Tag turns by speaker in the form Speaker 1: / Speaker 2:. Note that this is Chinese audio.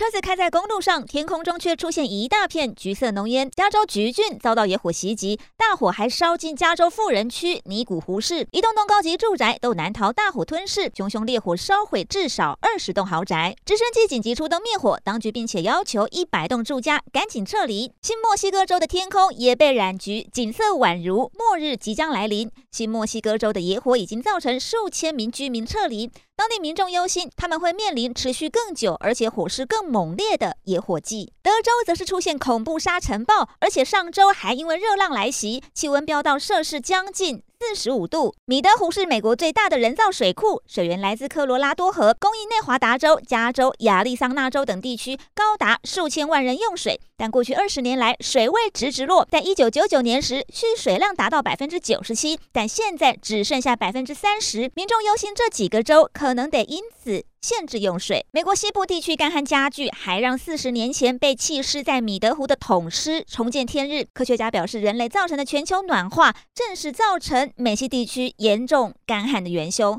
Speaker 1: 车子开在公路上，天空中却出现一大片橘色浓烟。加州橘郡遭到野火袭击，大火还烧进加州富人区尼古湖市，一栋栋高级住宅都难逃大火吞噬。熊熊烈火烧毁至少二十栋豪宅，直升机紧急出动灭火，当局并且要求一百栋住家赶紧撤离。新墨西哥州的天空也被染橘，景色宛如末日即将来临。新墨西哥州的野火已经造成数千名居民撤离。当地民众忧心，他们会面临持续更久，而且火势更猛烈的野火季。德州则是出现恐怖沙尘暴，而且上周还因为热浪来袭，气温飙到摄氏将近四十五度。米德湖是美国最大的人造水库，水源来自科罗拉多河，供应内华达州、加州、亚利桑那州等地区高达数千万人用水。但过去二十年来，水位直直落，在一九九九年时，蓄水量达到百分之九十七，但现在只剩下百分之三十。民众忧心这几个州可能得因此限制用水。美国西部地区干旱加剧，还让四十年前被弃尸在米德湖的桶尸重见天日。科学家表示，人类造成的全球暖化正是造成美西地区严重干旱的元凶。